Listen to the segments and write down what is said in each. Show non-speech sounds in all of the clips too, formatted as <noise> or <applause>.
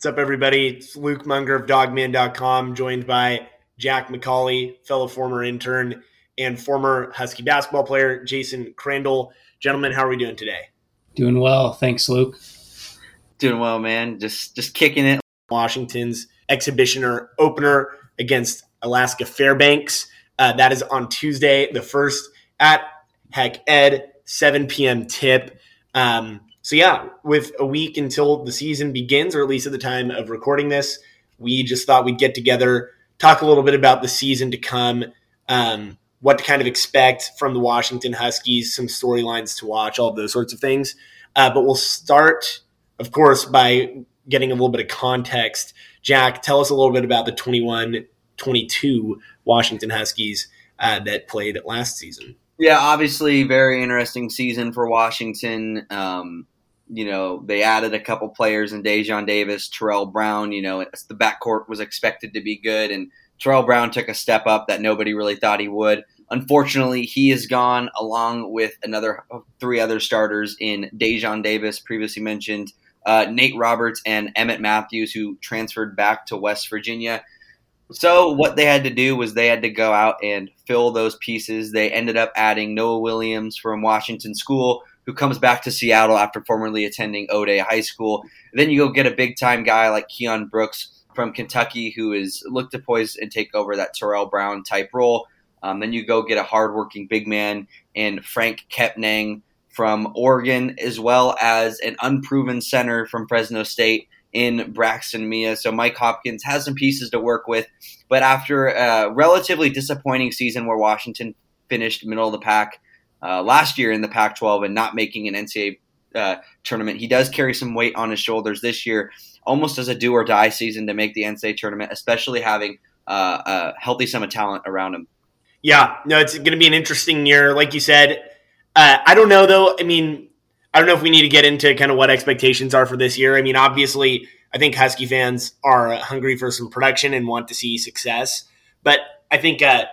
What's up, everybody? It's Luke Munger of Dawgman.com, joined by Jack McCauley, fellow former intern and former Husky basketball player, Jason Crandall. Gentlemen, how are we doing today? Doing well. Thanks, Luke. Doing well, man. Just just kicking it. Washington's exhibitioner opener against Alaska Fairbanks. Uh, that is on Tuesday, the first at Hec Ed, 7 p.m. tip. Um, so yeah, with a week until the season begins, or at least at the time of recording this, we just thought we'd get together, talk a little bit about the season to come, um, what to kind of expect from the Washington Huskies, some storylines to watch, all of those sorts of things. Uh, but we'll start, of course, by getting a little bit of context. Jack, tell us a little bit about the 21 22 Washington Huskies uh, that played last season. Yeah, obviously, very interesting season for Washington. Um, you know, they added a couple players in Daejon Davis, Terrell Brown. You know, the backcourt was expected to be good, and Terrell Brown took a step up that nobody really thought he would. Unfortunately, he is gone along with another three other starters in Daejon Davis, previously mentioned, uh, Nate Roberts, and Emmett Matthews, who transferred back to West Virginia. So what they had to do was they had to go out and fill those pieces. They ended up adding Noah Williams from Washington School, who comes back to Seattle after formerly attending O'Dea High School. then you go get a big time guy like Keion Brooks from Kentucky, who is looked to poise and take over that Terrell Brown type role. Um, then you go get a hardworking big man in Frank Kepnang from Oregon, as well as an unproven center from Fresno State in Braxton Meah. So Mike Hopkins has some pieces to work with. But after a relatively disappointing season where Washington finished middle of the pack, uh, last year in the Pac 12 and not making an NCAA uh, tournament. He does carry some weight on his shoulders this year, almost as a do or die season to make the NCAA tournament, especially having uh, a healthy sum of talent around him. Yeah, no, it's going to be an interesting year. Like you said, uh, I don't know though. I mean, I don't know if we need to get into kind of what expectations are for this year. I mean, obviously, I think Husky fans are hungry for some production and want to see success. But I think, uh,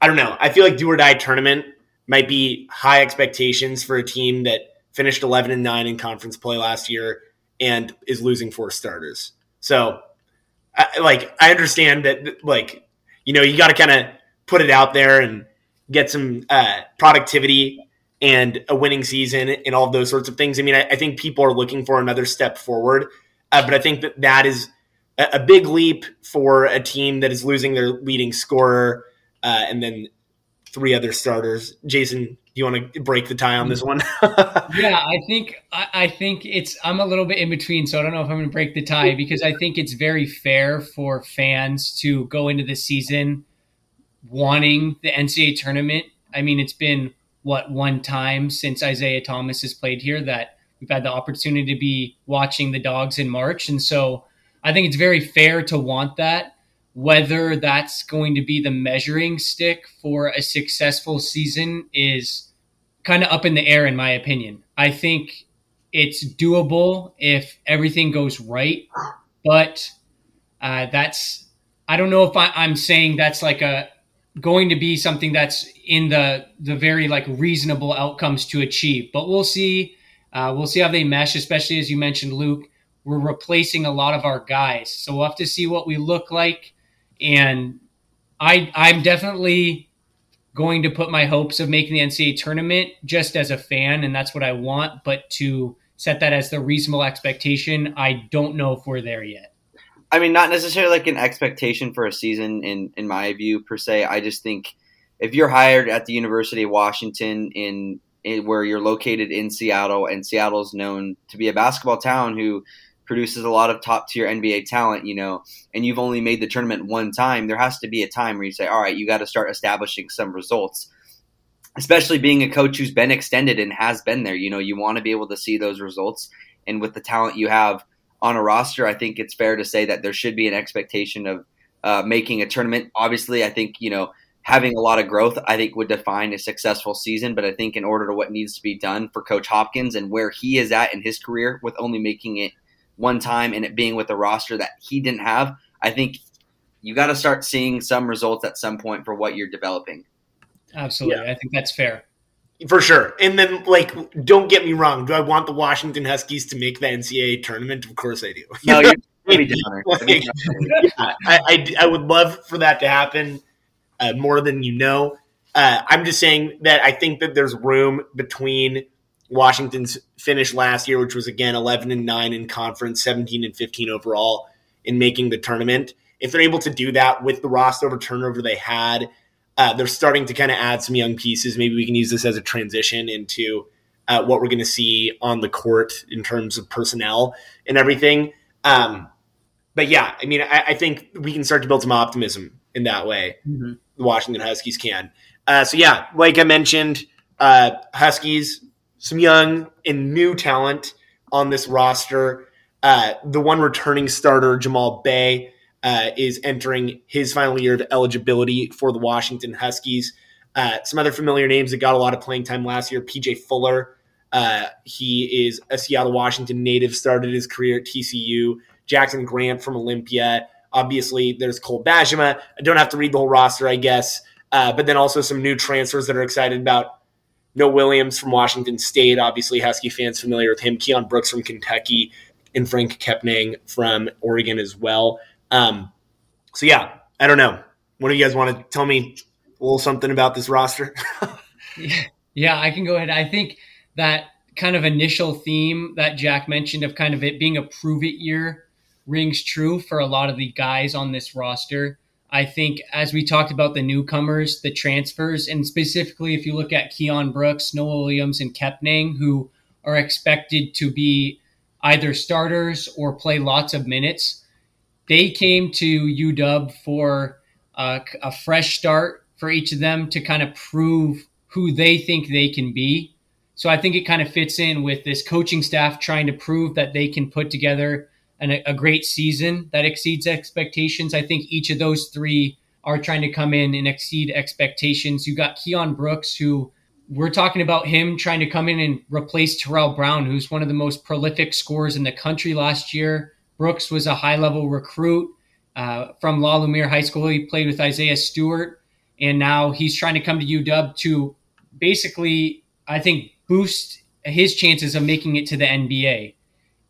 I don't know. I feel like do or die tournament might be high expectations for a team that finished 11 and 9 in conference play last year and is losing four starters. So, I, like, I understand that, like, you know, you got to kind of put it out there and get some uh, productivity and a winning season and all those sorts of things. I mean, I, I think people are looking for another step forward, uh, but I think that that is a, a, big leap for a team that is losing their leading scorer uh, and then three other starters. Jason, do you want to break the tie on this one? <laughs> yeah, I think I, I, think it's I'm a little bit in between, so I don't know if I'm going to break the tie because I think it's very fair for fans to go into the season wanting the NCAA tournament. I mean, it's been what one time since Isaiah Thomas has played here that we've had the opportunity to be watching the dogs in March, and so I think it's very fair to want that. Whether that's going to be the measuring stick for a successful season is kind of up in the air, in my opinion. I think it's doable if everything goes right, but uh, that's I don't know if I, I'm saying that's like a going to be something that's in the the very like reasonable outcomes to achieve. But we'll see. Uh, we'll see how they mesh, especially as you mentioned, Luke. We're replacing a lot of our guys, so we'll have to see what we look like and I I'm definitely going to put my hopes of making the NCAA tournament just as a fan, and that's what I want. But to set that as the reasonable expectation, I don't know if we're there yet. I mean, not necessarily like an expectation for a season in in my view per se. I just think if you're hired at the University of Washington in, where you're located in Seattle, and Seattle's known to be a basketball town who produces a lot of top tier NBA talent, you know, and you've only made the tournament one time, there has to be a time where you say, all right, you got to start establishing some results. Especially being a coach who's been extended and has been there, you know, you want to be able to see those results. And with the talent you have on a roster, I think it's fair to say that there should be an expectation of uh, making a tournament. Obviously, I think, you know, having a lot of growth, I think, would define a successful season. But I think in order to what needs to be done for Coach Hopkins and where he is at in his career with only making it one time and it being with a roster that he didn't have, I think you got to start seeing some results at some point for what you're developing. Absolutely. Yeah. I think that's fair. For sure. And then, like, don't get me wrong. Do I want the Washington Huskies to make the NCAA tournament? Of course I do. No, you're <laughs> like, yeah, I, I, I, would love for that to happen uh, more than you know. Uh, I'm just saying that I think that there's room between Washington's finish last year, which was again 11 and 9 in conference, 17 and 15 overall in making the tournament. If they're able to do that with the roster over turnover they had, uh, they're starting to kind of add some young pieces. Maybe we can use this as a transition into uh, what we're going to see on the court in terms of personnel and everything. Um, but yeah, I mean, I, I, think we can start to build some optimism in that way. Mm-hmm. The Washington Huskies can. Uh, so yeah, like I mentioned, uh, Huskies some young and new talent on this roster. Uh, the one returning starter, Jamal Bey, uh, is entering his final year of eligibility for the Washington Huskies. Uh, some other familiar names that got a lot of playing time last year PJ Fuller. Uh, he is a Seattle, Washington native, started his career at TCU. Jackson Grant from Olympia. Obviously, there's Cole Bajema. I don't have to read the whole roster, I guess. Uh, but then also some new transfers that are excited about Noah Williams from Washington State, obviously Husky fans familiar with him. Keion Brooks from Kentucky, and Frank Kepnang from Oregon as well. Um, so yeah, I don't know. What do you guys want to tell me a little something about this roster? <laughs> yeah, I can go ahead. I think that kind of initial theme that Jack mentioned of kind of it being a prove it year rings true for a lot of the guys on this roster. I think as we talked about the newcomers, the transfers, and specifically if you look at Keion Brooks, Noah Williams, and Kepnang, who are expected to be either starters or play lots of minutes, they came to UW for a, a fresh start for each of them to kind of prove who they think they can be. So I think it kind of fits in with this coaching staff trying to prove that they can put together an, a great season that exceeds expectations. I think each of those three are trying to come in and exceed expectations. You got Keion Brooks, who we're talking about him trying to come in and replace Terrell Brown, who's one of the most prolific scorers in the country last year. Brooks was a high level recruit uh, from La Lumiere High School. He played with Isaiah Stewart, and now he's trying to come to UW to basically, I think, boost his chances of making it to the NBA.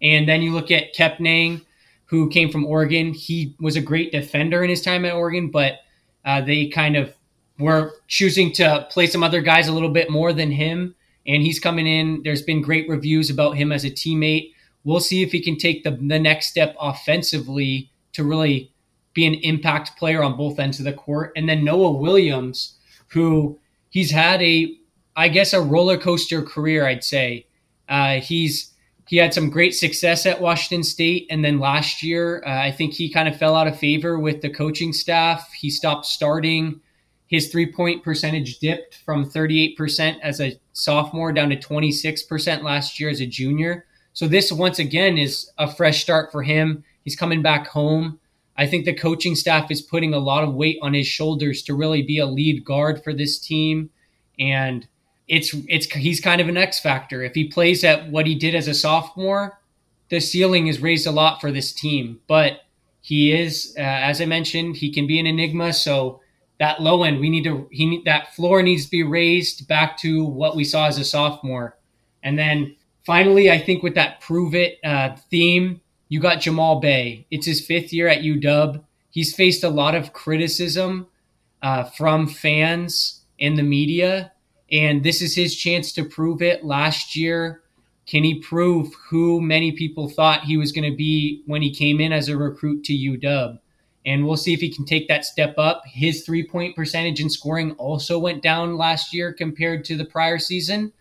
And then you look at Kepnang, who came from Oregon. He was a great defender in his time at Oregon, but uh, they kind of were choosing to play some other guys a little bit more than him. And he's coming in. There's been great reviews about him as a teammate. We'll see if he can take the, the next step offensively to really be an impact player on both ends of the court. And then Noah Williams, who he's had a, I guess, a roller coaster career, I'd say. Uh, he's he had some great success at Washington State. And then last year, uh, I think he kind of fell out of favor with the coaching staff. He stopped starting. His three point percentage dipped from 38% as a sophomore down to 26% last year as a junior. So this, once again, is a fresh start for him. He's coming back home. I think the coaching staff is putting a lot of weight on his shoulders to really be a lead guard for this team. And it's it's he's kind of an X factor. If he plays at what he did as a sophomore, the ceiling is raised a lot for this team. But he is, uh, as I mentioned, he can be an enigma. So that low end, we need to he that floor needs to be raised back to what we saw as a sophomore. And then finally, I think with that prove it uh, theme, you got Jamal Bey. It's his fifth year at UW. He's faced a lot of criticism uh, from fans in the media and this is his chance to prove it. Last year, Can he prove who many people thought he was going to be when he came in as a recruit to UW? And we'll see if he can take that step up. His three point percentage in scoring also went down last year compared to the prior season.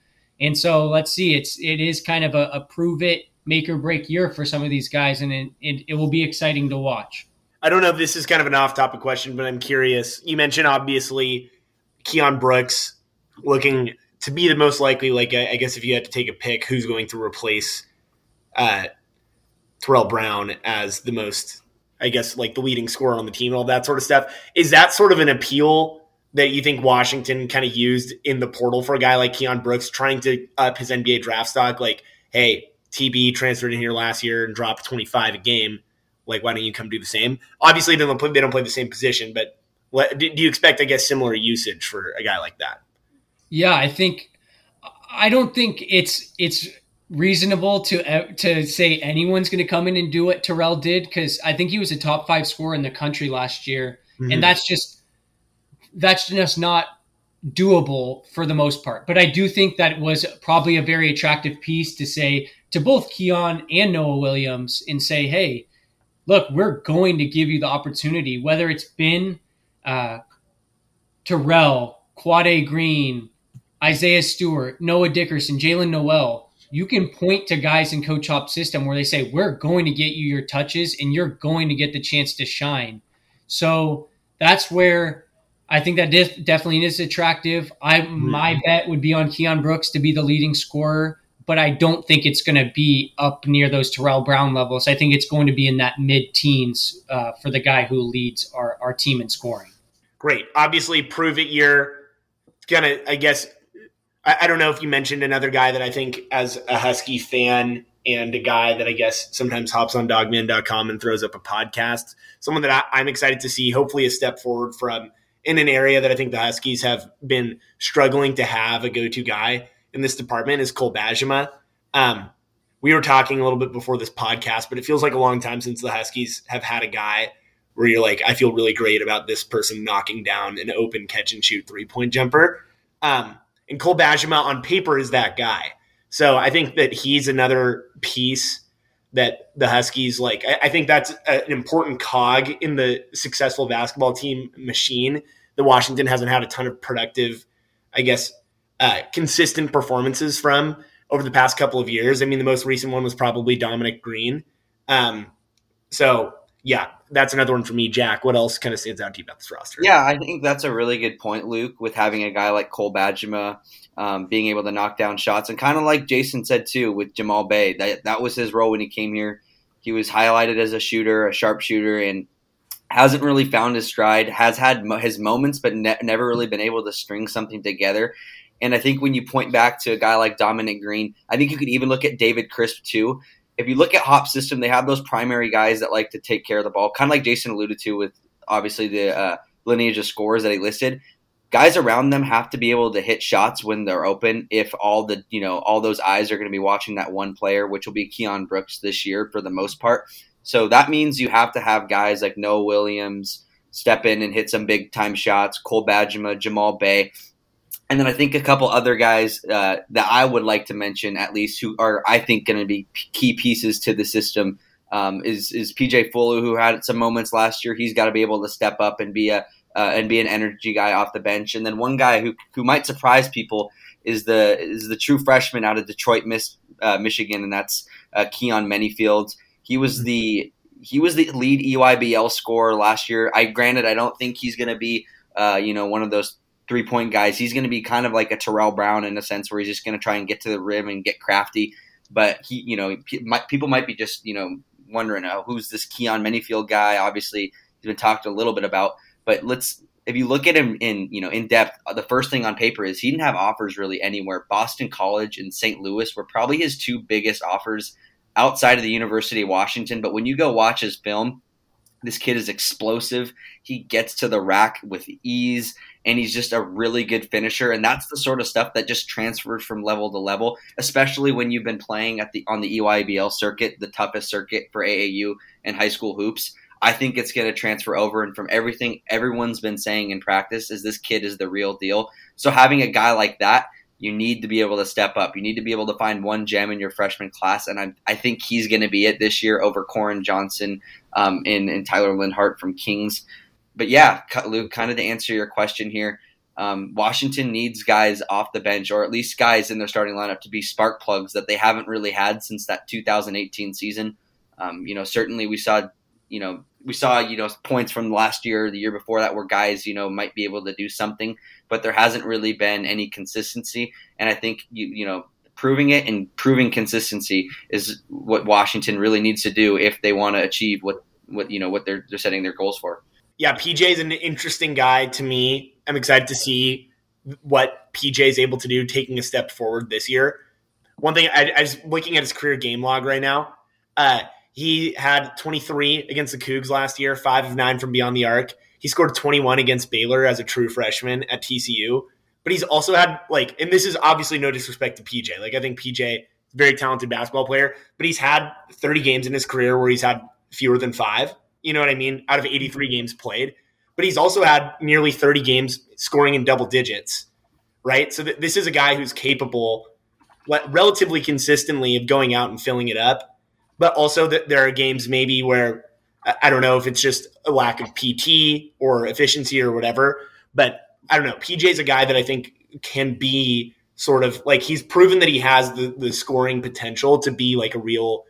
And so let's see. It's it is kind of a, a prove it, make or break year for some of these guys, and it, it, it will be exciting to watch. I don't know if this is kind of an off topic question, but I'm curious. You mentioned obviously Keion Brooks looking to be the most likely, like I guess if you had to take a pick, who's going to replace uh, Terrell Brown as the most, I guess, like the leading scorer on the team and all that sort of stuff. Is that sort of an appeal that you think Washington kind of used in the portal for a guy like Keion Brooks, trying to up his NBA draft stock? Like, hey, TB transferred in here last year and dropped 25 a game. Like, why don't you come do the same? Obviously, they don't play, they don't play the same position, but what, do you expect, I guess, similar usage for a guy like that? Yeah, I think I don't think it's it's reasonable to to say anyone's going to come in and do what Terrell did because I think he was a top five scorer in the country last year, mm-hmm. and that's just that's just not doable for the most part. But I do think that was probably a very attractive piece to say to both Keion and Noah Williams and say, hey, look, we're going to give you the opportunity, whether it's been uh, Terrell, Quade Green, Isaiah Stewart, Noah Dickerson, Jaylen Nowell, you can point to guys in Coach Hop's system where they say, We're going to get you your touches and you're going to get the chance to shine. So that's where I think that def- definitely is attractive. I my bet would be on Keion Brooks to be the leading scorer, but I don't think it's going to be up near those Terrell Brown levels. I think it's going to be in that mid teens uh, for the guy who leads our, our team in scoring. Great. Obviously, prove it year. Gonna, I guess, I, I, don't know if you mentioned another guy that I think, as a Husky fan and a guy that I guess sometimes hops on dawgman.com and throws up a podcast, someone that I, I'm excited to see, hopefully, a step forward from in an area that I think the Huskies have been struggling to have a go to guy in this department is Cole Bajema. Um, we were talking a little bit before this podcast, but it feels like a long time since the Huskies have had a guy where you're like, I feel really great about this person knocking down an open catch and shoot three point jumper. Um, and Cole Bajema on paper is that guy. So I think that he's another piece that the Huskies like. I, I think that's a, an important cog in the successful basketball team machine. The Washington hasn't had a ton of productive, I guess, uh, consistent performances from over the past couple of years. I mean, the most recent one was probably Dominic Green. Um, so yeah, that's another one for me. Jack, what else kind of stands out to you about this roster? Yeah, I think that's a really good point, Luke, with having a guy like Cole Bajema um, being able to knock down shots. And kind of like Jason said, too, with Jamal Bey, that, that was his role when he came here. He was highlighted as a shooter, a sharpshooter, and hasn't really found his stride, has had his moments, but ne- never really been able to string something together. And I think when you point back to a guy like Dominic Green, I think you could even look at David Crisp too if you look at Hop system, they have those primary guys that like to take care of the ball, kind of like Jason alluded to with obviously the uh, lineage of scores that he listed. Guys around them have to be able to hit shots when they're open. If all the you know all those eyes are going to be watching that one player, which will be Keion Brooks this year for the most part. So that means you have to have guys like Noah Williams step in and hit some big time shots. Cole Bajema, Jamal Bey and then I think a couple other guys uh, that I would like to mention, at least, who are I think going to be key pieces to the system, um, is is PJ Fuller, who had some moments last year. He's got to be able to step up and be a uh, and be an energy guy off the bench. And then one guy who who might surprise people is the is the true freshman out of Detroit, Miss, uh, Michigan, and that's uh, Keyon Menifield. He was the he was the lead EYBL scorer last year. I granted I don't think he's going to be uh, you know one of those three point guys. He's going to be kind of like a Terrell Brown in a sense where he's just going to try and get to the rim and get crafty. But he, you know, people might be just you know wondering oh, who's this Keyon Menifield guy. Obviously, he's been talked a little bit about. But let's if you look at him in you know in depth, uh, the first thing on paper is he didn't have offers really anywhere. Boston College and St. Louis were probably his two biggest offers outside of the University of Washington. But when you go watch his film, this kid is explosive. He gets to the rack with ease and he's just a really good finisher. And that's the sort of stuff that just transfers from level to level especially when you've been playing at the on the EYBL circuit the toughest circuit for AAU and high school hoops. I think it's going to transfer over and from everything everyone's been saying in practice is this kid is the real deal. So having a guy like that you need to be able to step up. You need to be able to find one gem in your freshman class, and I, I think he's going to be it this year over Koren Johnson um, and, and Tyler Linhardt from Kings. But yeah, Luke, kind of to answer your question here, um, Washington needs guys off the bench, or at least guys in their starting lineup, to be spark plugs that they haven't really had since that 2018 season. Um, you know, certainly we saw, you know, we saw, you know, points from last year, the year before that, where guys, you know, might be able to do something, but there hasn't really been any consistency. And I think you, you know, proving it and proving consistency is what Washington really needs to do if they want to achieve what, what you know, what they're they're setting their goals for. Yeah, PJ is an interesting guy to me I'm excited to see what PJ is able to do taking a step forward this year. One thing I, I was looking at his career game log right now. Uh, he had 23 against the Cougs last year, five of nine from beyond the arc. He scored 21 against Baylor as a true freshman at TCU. But he's also had like, and this is obviously no disrespect to PJ. Like I think PJ very talented basketball player, but he's had 30 games in his career where he's had fewer than five. You know what I mean? Out of 83 games played but he's also had nearly 30 games scoring in double digits, right? So th- this is a guy who's capable relatively consistently of going out and filling it up. But also that there are games maybe where I don't know if it's just a lack of PT or efficiency or whatever, but I don't know. PJ is a guy that I think can be sort of like he's proven that he has the, the scoring potential to be like a real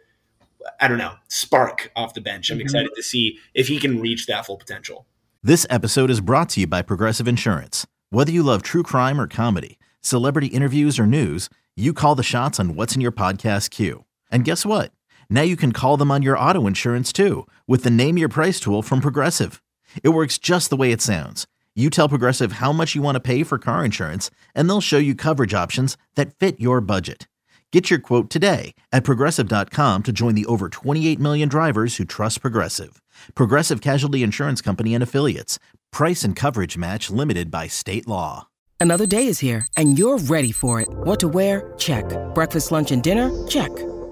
I don't know, spark off the bench. I'm mm-hmm. excited to see if he can reach that full potential. This episode is brought to you by Progressive Insurance. Whether you love true crime or comedy, celebrity interviews or news, you call the shots on what's in your podcast queue. And guess what? Now you can call them on your auto insurance too with the Name Your Price tool from Progressive. It works just the way it sounds. You tell Progressive how much you want to pay for car insurance, and they'll show you coverage options that fit your budget. Get your quote today at progressive.com to join the over 28 million drivers who trust Progressive. Progressive Casualty Insurance Company and Affiliates. Price and coverage match limited by state law. Another day is here and you're ready for it. What to wear? Check. Breakfast, lunch, and dinner? Check.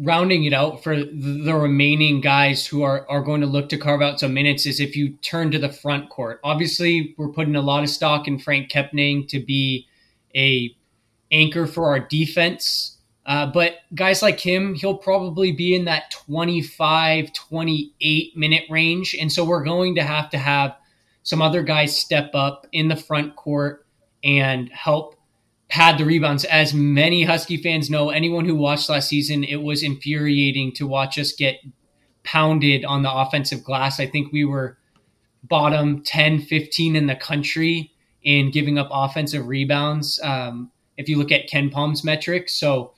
rounding it out for the remaining guys who are, are going to look to carve out some minutes is if you turn to the front court. Obviously, we're putting a lot of stock in Frank Kepnang to be a anchor for our defense uh, but guys like him, he'll probably be in that 25, 28 minute range. And so we're going to have to have some other guys step up in the front court and help pad the rebounds. As many Husky fans know, anyone who watched last season, it was infuriating to watch us get pounded on the offensive glass. I think we were bottom 10, 15 in the country in giving up offensive rebounds. Um, if you look at KenPom's metrics. So,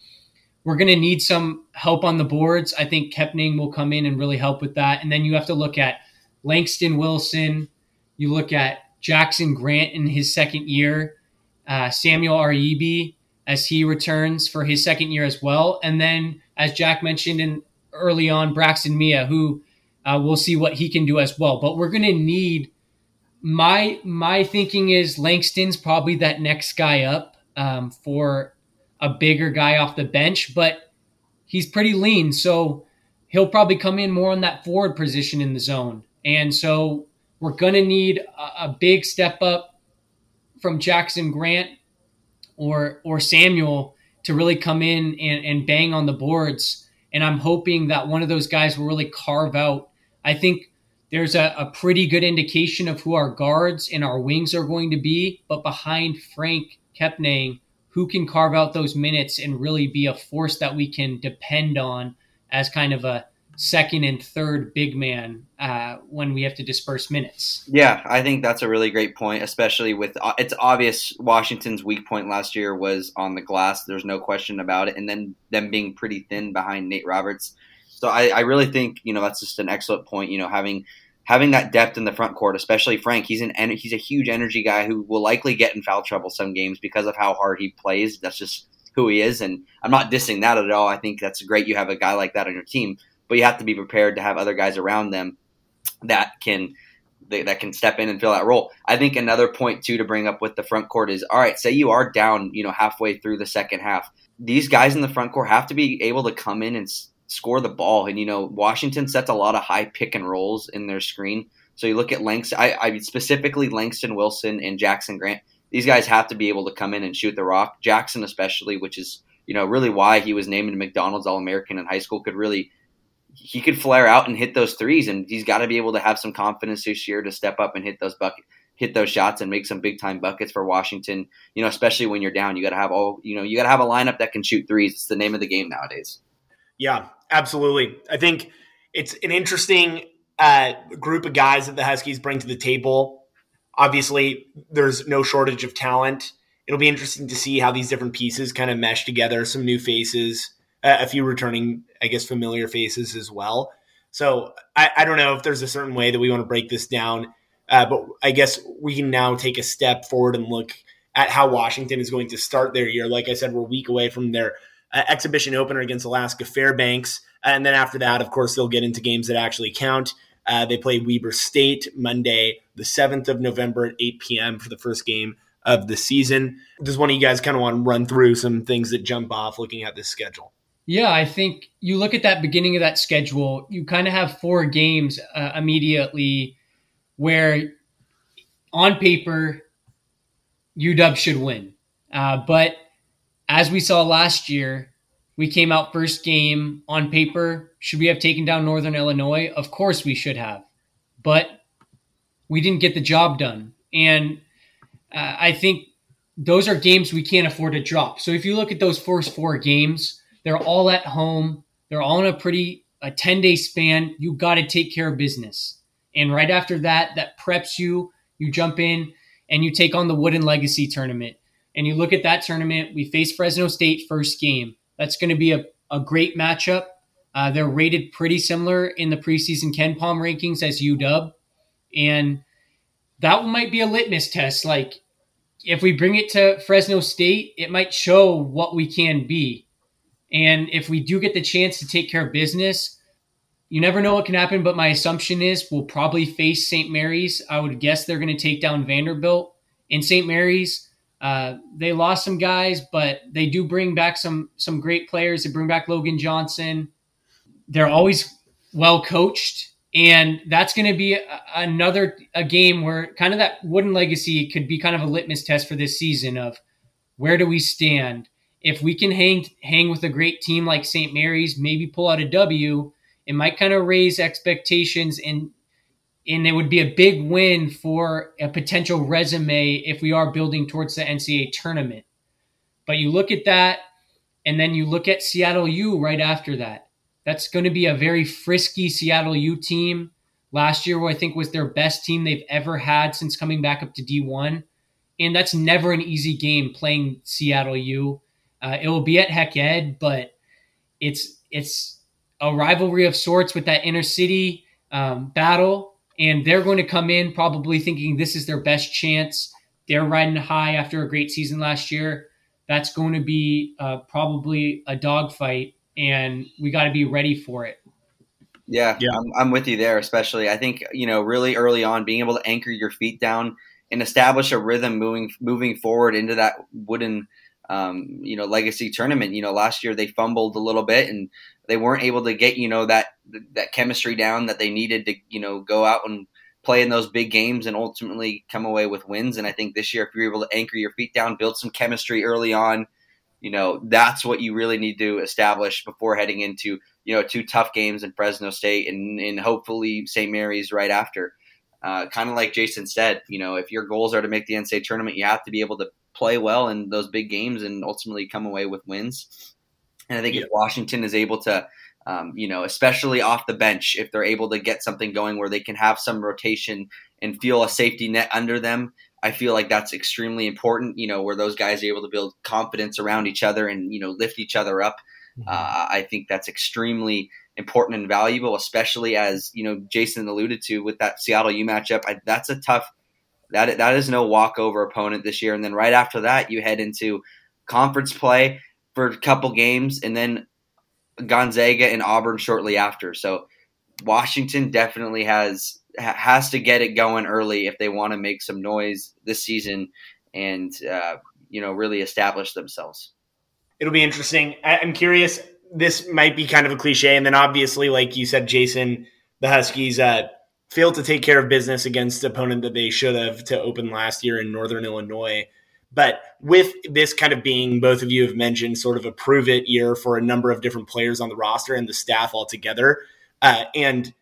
we're going to need some help on the boards. I think Kepnang will come in and really help with that. And then you have to look at Langston Wilson. You look at Jackson Grant in his second year, uh, Samuel Ariyibi as he returns for his second year as well. And then, as Jack mentioned in early on, Braxton Meah, who uh, we'll see what he can do as well. But we're going to need my my thinking is Langston's probably that next guy up um, for a bigger guy off the bench, but he's pretty lean. So he'll probably come in more on that forward position in the zone. And so we're going to need a, a, big step up from Jackson Grant or or Samuel to really come in and, and bang on the boards. And I'm hoping that one of those guys will really carve out. I think there's a, a pretty good indication of who our guards and our wings are going to be, but behind Frank Kepnang, who can carve out those minutes and really be a force that we can depend on as kind of a second and third big man uh, when we have to disperse minutes. Yeah, I think that's a really great point, especially with uh, it's obvious Washington's weak point last year was on the glass. There's no question about it, and then them being pretty thin behind Nate Roberts. So I, I really think you know that's just an excellent point. You know, having having that depth in the front court, especially Frank, he's an he's a huge energy guy who will likely get in foul trouble some games because of how hard he plays. That's just who he is. And I'm not dissing that at all. I think that's great. You have a guy like that on your team, but you have to be prepared to have other guys around them that can that can step in and fill that role. I think another point too to bring up with the front court is all right. Say you are down, you know, halfway through the second half. These guys in the front court have to be able to come in and score the ball. And you know, Washington sets a lot of high pick and rolls in their screen. So you look at Langston, I, I specifically Langston Wilson and Jackson Grant. These guys have to be able to come in and shoot the rock. Jackson, especially, which is you know really why he was named McDonald's All American in high school, could really he could flare out and hit those threes, and he's got to be able to have some confidence this year to step up and hit those bucket, hit those shots and make some big time buckets for Washington. You know, especially when you're down, you got to have all you know, you got to have a lineup that can shoot threes. It's the name of the game nowadays. Yeah, absolutely. I think it's an interesting uh, group of guys that the Huskies bring to the table. Obviously, there's no shortage of talent. It'll be interesting to see how these different pieces kind of mesh together. Some new faces, a few returning, I guess, familiar faces as well. So I, I, don't know if there's a certain way that we want to break this down, uh, but I guess we can now take a step forward and look at how Washington is going to start their year. Like I said, we're a week away from their uh, exhibition opener against Alaska Fairbanks. And then after that, of course, they'll get into games that actually count. Uh, they play Weber State Monday, the 7th of November at 8 p.m. for the first game of the season. Does one of you guys kind of want to run through some things that jump off looking at this schedule? Yeah, I think you look at that beginning of that schedule, you kind of have four games uh, immediately where on paper, UW should win. Uh, but as we saw last year, we came out first game on paper. Should we have taken down Northern Illinois? Of course we should have. But we didn't get the job done. And uh, I think those are games we can't afford to drop. So if you look at those first four games, they're all at home. They're all in a pretty a 10 day span. You got to take care of business. And right after that, that preps you. You jump in and you take on the Wooden Legacy tournament. And you look at that tournament. We face Fresno State first game. That's going to be a, a great matchup. Uh, they're rated pretty similar in the preseason KenPom rankings as UW. And that might be a litmus test. Like, if we bring it to Fresno State, it might show what we can be. And if we do get the chance to take care of business, you never know what can happen. But my assumption is we'll probably face St. Mary's. I would guess they're going to take down Vanderbilt. In St. Mary's, uh, they lost some guys, but they do bring back some some great players. They bring back Logan Johnson. They're always well coached, and that's going to be a, another a game where kind of that wooden legacy could be kind of a litmus test for this season of where do we stand. If we can hang hang with a great team like St. Mary's, maybe pull out a W, it might kind of raise expectations and and it would be a big win for a potential resume if we are building towards the NCAA tournament. But you look at that, and then you look at Seattle U right after that. That's going to be a very frisky Seattle U team. Last year, I think was their best team they've ever had since coming back up to D1. And that's never an easy game playing Seattle U. Uh, it will be at Hec Ed, but it's it's a rivalry of sorts with that inner city um, battle and they're going to come in probably thinking this is their best chance. They're riding high after a great season last year. That's going to be uh, probably a dogfight, and we got to be ready for it. Yeah, yeah. I'm, I'm with you there, especially. I think, you know, really early on, being able to anchor your feet down and establish a rhythm moving moving forward into that wooden um, you know legacy tournament. You know, last year they fumbled a little bit and they weren't able to get you know that that chemistry down that they needed to you know go out and play in those big games and ultimately come away with wins. And I think this year, if you're able to anchor your feet down, build some chemistry early on, you know that's what you really need to establish before heading into you know two tough games in Fresno State and, and hopefully St. Mary's right after. Uh, kind of like Jason said, you know, if your goals are to make the NCAA tournament, you have to be able to play well in those big games and ultimately come away with wins. And I think yeah. if Washington is able to, um, you know, especially off the bench, if they're able to get something going where they can have some rotation and feel a safety net under them, I feel like that's extremely important. You know, where those guys are able to build confidence around each other and you know lift each other up. Mm-hmm. Uh, I think that's extremely important and valuable, especially as you know Jason alluded to with that Seattle U matchup. I, that's a tough that that is no walkover opponent this year. And then right after that, you head into conference play. for a couple games, and then Gonzaga and Auburn shortly after. So Washington definitely has has to get it going early if they want to make some noise this season and uh, you know really establish themselves. It'll be interesting. I'm curious. This might be kind of a cliche, and then obviously, like you said, Jason, the Huskies uh, failed to take care of business against opponent that they should have to open last year in Northern Illinois. But with this kind of being, both of you have mentioned, sort of a prove it year for a number of different players on the roster and the staff altogether, uh, and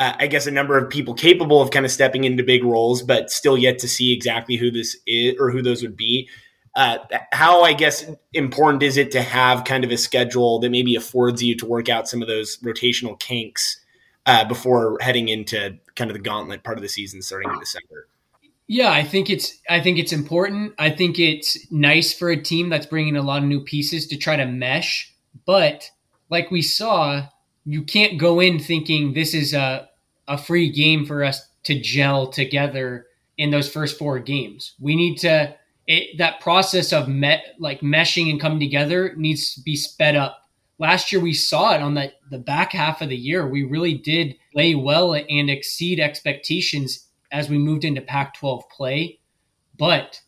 uh, I guess a number of people capable of kind of stepping into big roles, but still yet to see exactly who this is or who those would be. Uh, how I guess important is it to have kind of a schedule that maybe affords you to work out some of those rotational kinks uh, before heading into kind of the gauntlet part of the season starting in December? Yeah, I think it's I think it's important. I think it's nice for a team that's bringing a lot of new pieces to try to mesh, but like we saw, you can't go in thinking this is a a free game for us to gel together in those first four games. We need to it, that process of met like meshing and coming together needs to be sped up. Last year we saw it on the the back half of the year. We really did play well and exceed expectations as we moved into Pac 12 play, but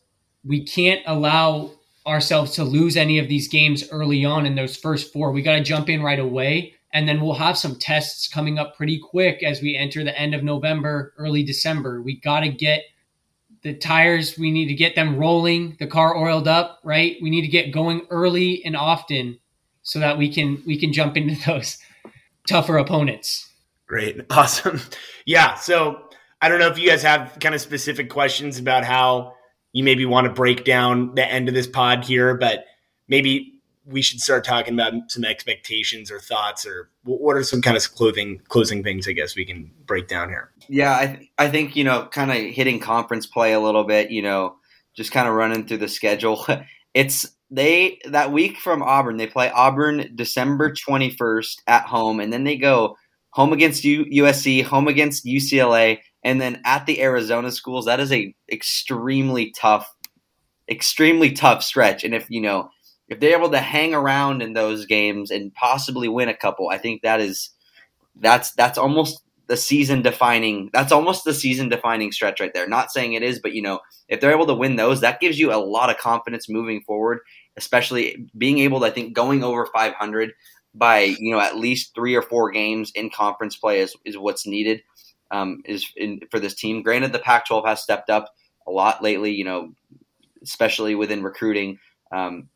we can't allow ourselves to lose any of these games early on in those first four. We got to jump in right away. And then we'll have some tests coming up pretty quick as we enter the end of November, early December. We got to get the tires, we need to get them rolling, the car oiled up, right? We need to get going early and often so that we can we can jump into <laughs> those tougher opponents. Great. <laughs> Awesome. Yeah, so I don't know if you guys have kind of specific questions about how you maybe want to break down the end of this pod here, but maybe we should start talking about some expectations or thoughts or what are some kind of clothing closing things I guess we can break down here. Yeah, I th- I think you know kind of hitting conference play a little bit, you know, just kind of running through the schedule. <laughs> It's they that week from Auburn, they play Auburn December 21st at home and then they go home against U- USC, home against UCLA, and then at the Arizona schools, that is a extremely tough, extremely tough stretch. And if you know if they're able to hang around in those games and possibly win a couple, I think that is that's that's almost the season defining. That's almost the season defining stretch right there. Not saying it is, but you know if they're able to win those, that gives you a lot of confidence moving forward. Especially being able to, I think, going over 500 by you know at least three or four games in conference play is, is what's needed um, is in, for this team. Granted, the Pac-12 has stepped up a lot lately, you know, especially within recruiting. Um,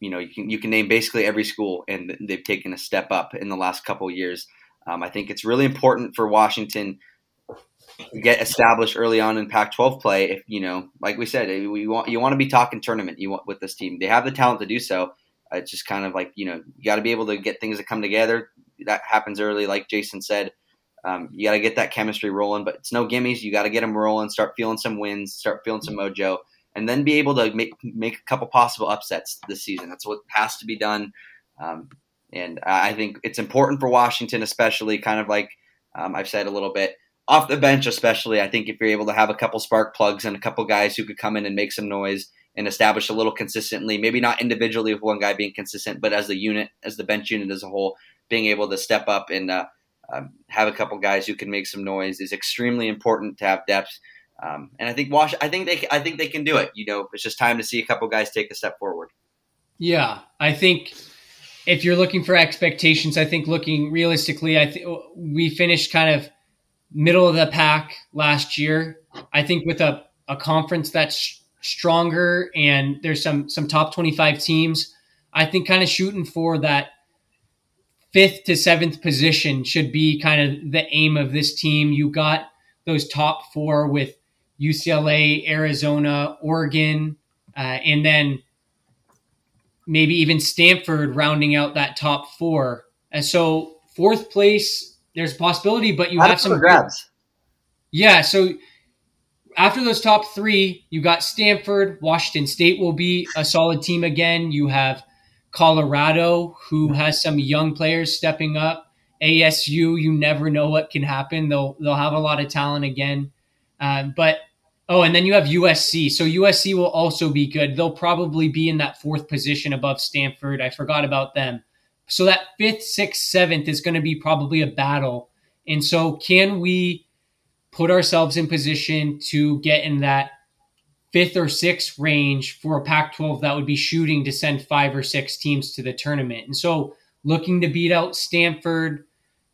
you know, you can you can name basically every school, and they've taken a step up in the last couple years. Um, I think it's really important for Washington to get established early on in Pac-12 play. If you know, like we said, we want you want to be talking tournament. You want with this team, they have the talent to do so. It's just kind of like you know, you got to be able to get things to come together. That happens early, like Jason said. Um, you got to get that chemistry rolling, but it's no gimmies. You got to get them rolling, start feeling some wins, start feeling some mojo, and then be able to make make a couple possible upsets this season. That's what has to be done. Um, and I think it's important for Washington, especially kind of like um, I've said a little bit off the bench, especially. I think if you're able to have a couple spark plugs and a couple guys who could come in and make some noise and establish a little consistently, maybe not individually with one guy being consistent, but as the unit, as the bench unit as a whole, being able to step up and uh, um, have a couple guys who can make some noise is extremely important to have depth. Um, and I think Wash, I think they, I think they can do it. You know, it's just time to see a couple guys take a step forward. Yeah, I think if you're looking for expectations, I think looking realistically, I think we finished kind of middle of the pack last year. I think with a, a conference that's stronger and there's some some top 25 teams, I think kind of shooting for that fifth to seventh position should be kind of the aim of this team. You got those top four with UCLA, Arizona, Oregon, uh, and then maybe even Stanford rounding out that top four. And so fourth place, there's a possibility, but you have some grabs. Yeah, so after those top three, you got Stanford, Washington State will be a solid team again. You have Colorado, who has some young players stepping up. ASU, you never know what can happen. They'll they'll have a lot of talent again, um, but Oh, and then you have USC. So USC will also be good. They'll probably be in that fourth position above Stanford. I forgot about them. So that fifth, sixth, seventh is going to be probably a battle. And so, can we put ourselves in position to get in that fifth or sixth range for a Pac 12 that would be shooting to send five or six teams to the tournament? And so, looking to beat out Stanford,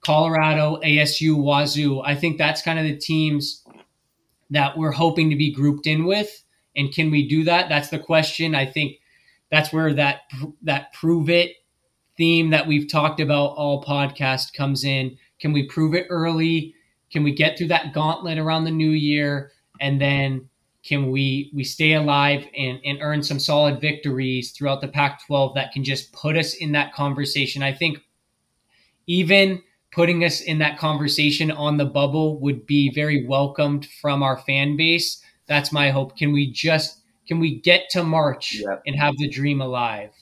Colorado, ASU, Wazoo, I think that's kind of the teams that we're hoping to be grouped in with. And can we do that? That's the question. I think that's where that that prove it theme that we've talked about all podcast comes in. Can we prove it early? Can we get through that gauntlet around the new year? And then can we we stay alive and, and earn some solid victories throughout the Pac 12 that can just put us in that conversation? I think even putting us in that conversation on the bubble would be very welcomed from our fan base. That's my hope. Can we just can we get to March yep. and have the dream alive?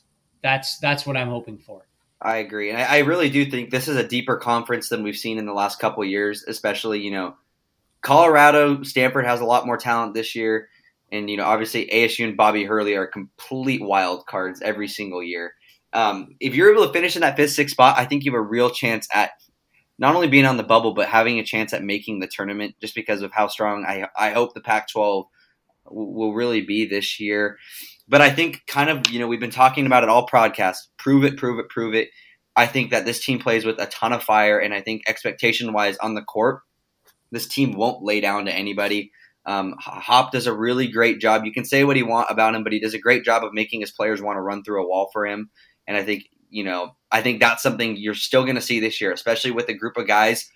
That's that's what I'm hoping for. I agree, and I, I, really do think this is a deeper conference than we've seen in the last couple years. Especially, you know, Colorado, Stanford has a lot more talent this year, and you know, obviously ASU and Bobby Hurley are complete wild cards every single year. Um, if you're able to finish in that fifth, sixth spot, I think you have a real chance at not only being on the bubble, but having a chance at making the tournament just because of how strong I, I hope the Pac 12 will really be this year. But I think, kind of, you know, we've been talking about it all podcast prove it, prove it, prove it. I think that this team plays with a ton of fire, and I think expectation wise on the court, this team won't lay down to anybody. Um, Hop does a really great job. You can say what you want about him, but he does a great job of making his players want to run through a wall for him. And I think you know, I think that's something you're still going to see this year, especially with a group of guys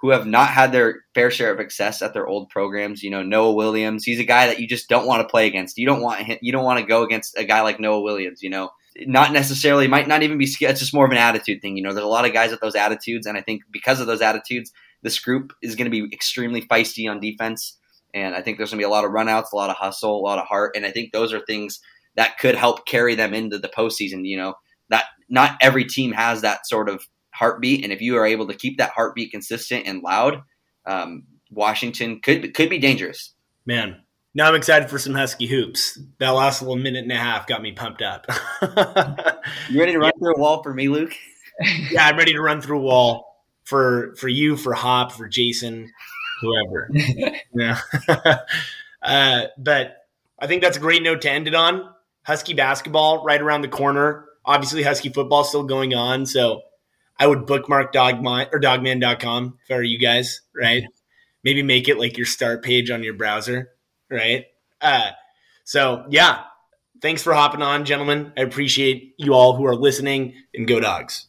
who have not had their fair share of success at their old programs. You know, Noah Williams, he's a guy that you just don't want to play against. You don't want him, you don't want to go against a guy like Noah Williams. You know, not necessarily might not even be it's just more of an attitude thing. You know, there's a lot of guys with those attitudes, and I think because of those attitudes, this group is going to be extremely feisty on defense. And I think there's going to be a lot of runouts, a lot of hustle, a lot of heart, and I think those are things that could help carry them into the postseason. You know, that not every team has that sort of heartbeat, and if you are able to keep that heartbeat consistent and loud, um, Washington could could be dangerous. Man, now I'm excited for some Husky hoops. That last little minute and a half got me pumped up. <laughs> you ready to run yeah. through a wall for me, Luke? yeah, I'm ready to run through a wall for for you, for Hop, for Jason, whoever. <laughs> yeah. <laughs> uh, but I think that's a great note to end it on. Husky basketball right around the corner. Obviously, Husky football still going on, so I would bookmark Dawgman or Dawgman.com if I were you guys, right? Maybe make it like your start page on your browser, right? Uh, so yeah, thanks for hopping on, gentlemen. I appreciate you all who are listening, and go dogs.